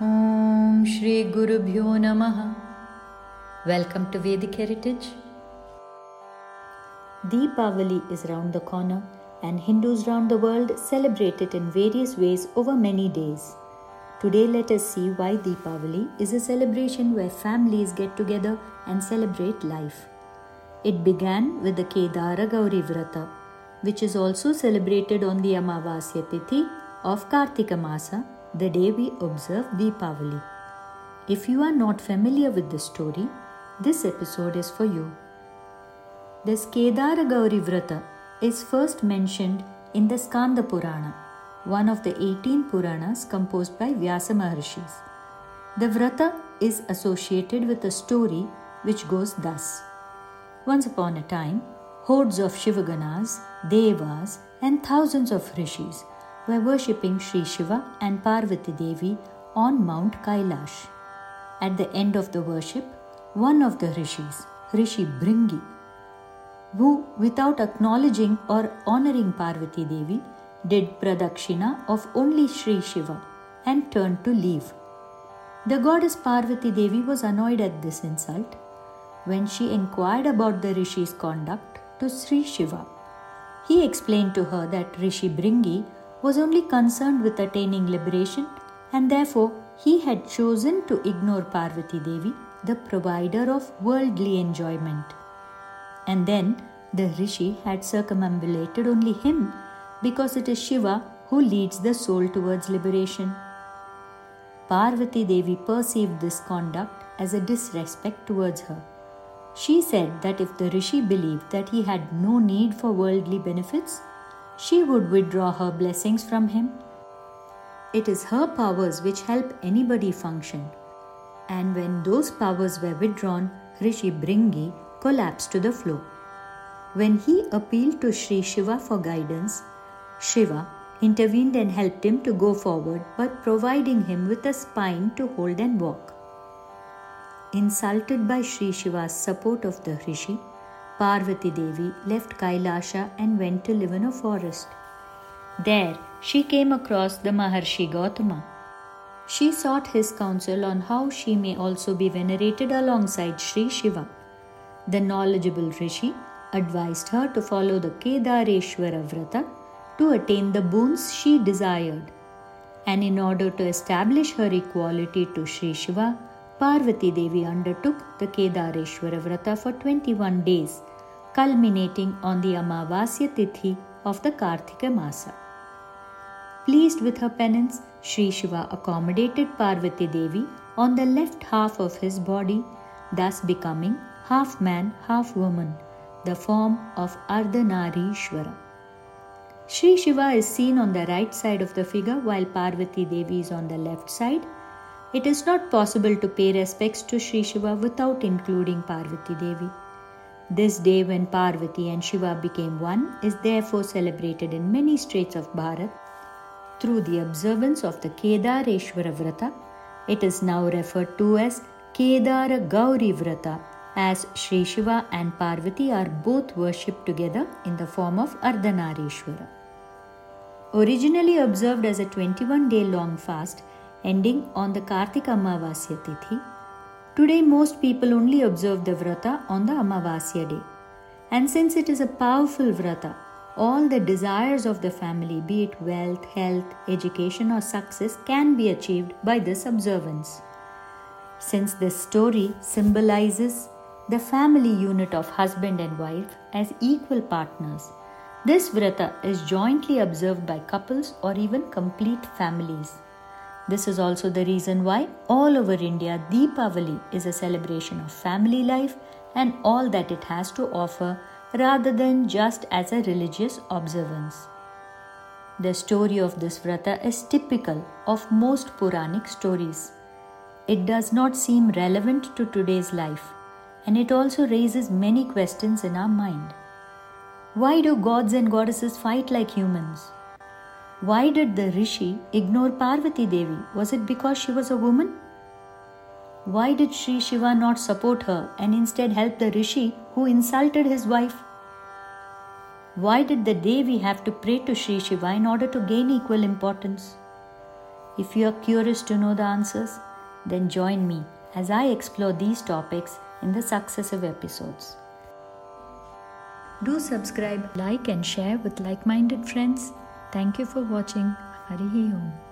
Om Shri Guru Bhyo Namaha. Welcome to Vedic Heritage. Deepavali is round the corner, and Hindus round the world celebrate it in various ways over many days. Today, let us see why Deepavali is a celebration where families get together and celebrate life. It began with the Kedara Gauri Vrata, which is also celebrated on the Amavasya Tithi of Kartika Masa the day we observe Deepavali. If you are not familiar with the story, this episode is for you. This Kedara Gauri Vrata is first mentioned in the Skanda Purana, one of the 18 Puranas composed by Vyasa Maharshis. The Vrata is associated with a story which goes thus Once upon a time, hordes of Shivaganas, Devas, and thousands of rishis were worshipping Sri Shiva and Parvati Devi on Mount Kailash. At the end of the worship, one of the rishis, Rishi Bringi, who, without acknowledging or honoring Parvati Devi, did pradakshina of only Sri Shiva and turned to leave. The goddess Parvati Devi was annoyed at this insult when she inquired about the rishi's conduct to Sri Shiva. He explained to her that Rishi Bringi was only concerned with attaining liberation and therefore he had chosen to ignore Parvati Devi, the provider of worldly enjoyment. And then the rishi had circumambulated only him because it is Shiva who leads the soul towards liberation. Parvati Devi perceived this conduct as a disrespect towards her. She said that if the rishi believed that he had no need for worldly benefits, she would withdraw her blessings from him. It is her powers which help anybody function. And when those powers were withdrawn, Rishi Bringi collapsed to the floor. When he appealed to Sri Shiva for guidance, Shiva intervened and helped him to go forward by providing him with a spine to hold and walk. Insulted by Sri Shiva's support of the Rishi, Parvati Devi left Kailasha and went to live in a forest. There, she came across the Maharshi Gautama. She sought his counsel on how she may also be venerated alongside Sri Shiva. The knowledgeable Rishi advised her to follow the Kedareshwara Vrata to attain the boons she desired. And in order to establish her equality to Sri Shiva, Parvati Devi undertook the Kedareshwara Vrata for 21 days, culminating on the Amavasya Tithi of the Kartika Masa. Pleased with her penance, Sri Shiva accommodated Parvati Devi on the left half of his body, thus becoming half man, half woman, the form of Ardhanarishwara. Sri Shiva is seen on the right side of the figure while Parvati Devi is on the left side it is not possible to pay respects to Sri Shiva without including Parvati Devi. This day, when Parvati and Shiva became one, is therefore celebrated in many states of Bharat through the observance of the Kedareshwara Vrata. It is now referred to as Kedara Gauri Vrata, as Sri Shiva and Parvati are both worshipped together in the form of Ardhanarishwara. Originally observed as a 21 day long fast, ending on the Kartika Amavasya Tithi. Today, most people only observe the Vrata on the Amavasya day. And since it is a powerful Vrata, all the desires of the family, be it wealth, health, education, or success, can be achieved by this observance. Since this story symbolizes the family unit of husband and wife as equal partners, this Vrata is jointly observed by couples or even complete families. This is also the reason why all over India Deepavali is a celebration of family life and all that it has to offer rather than just as a religious observance. The story of this vrata is typical of most Puranic stories. It does not seem relevant to today's life and it also raises many questions in our mind. Why do gods and goddesses fight like humans? Why did the rishi ignore Parvati Devi? Was it because she was a woman? Why did Sri Shiva not support her and instead help the rishi who insulted his wife? Why did the Devi have to pray to Sri Shiva in order to gain equal importance? If you are curious to know the answers, then join me as I explore these topics in the successive episodes. Do subscribe, like, and share with like minded friends. Thank you for watching. Hari Om.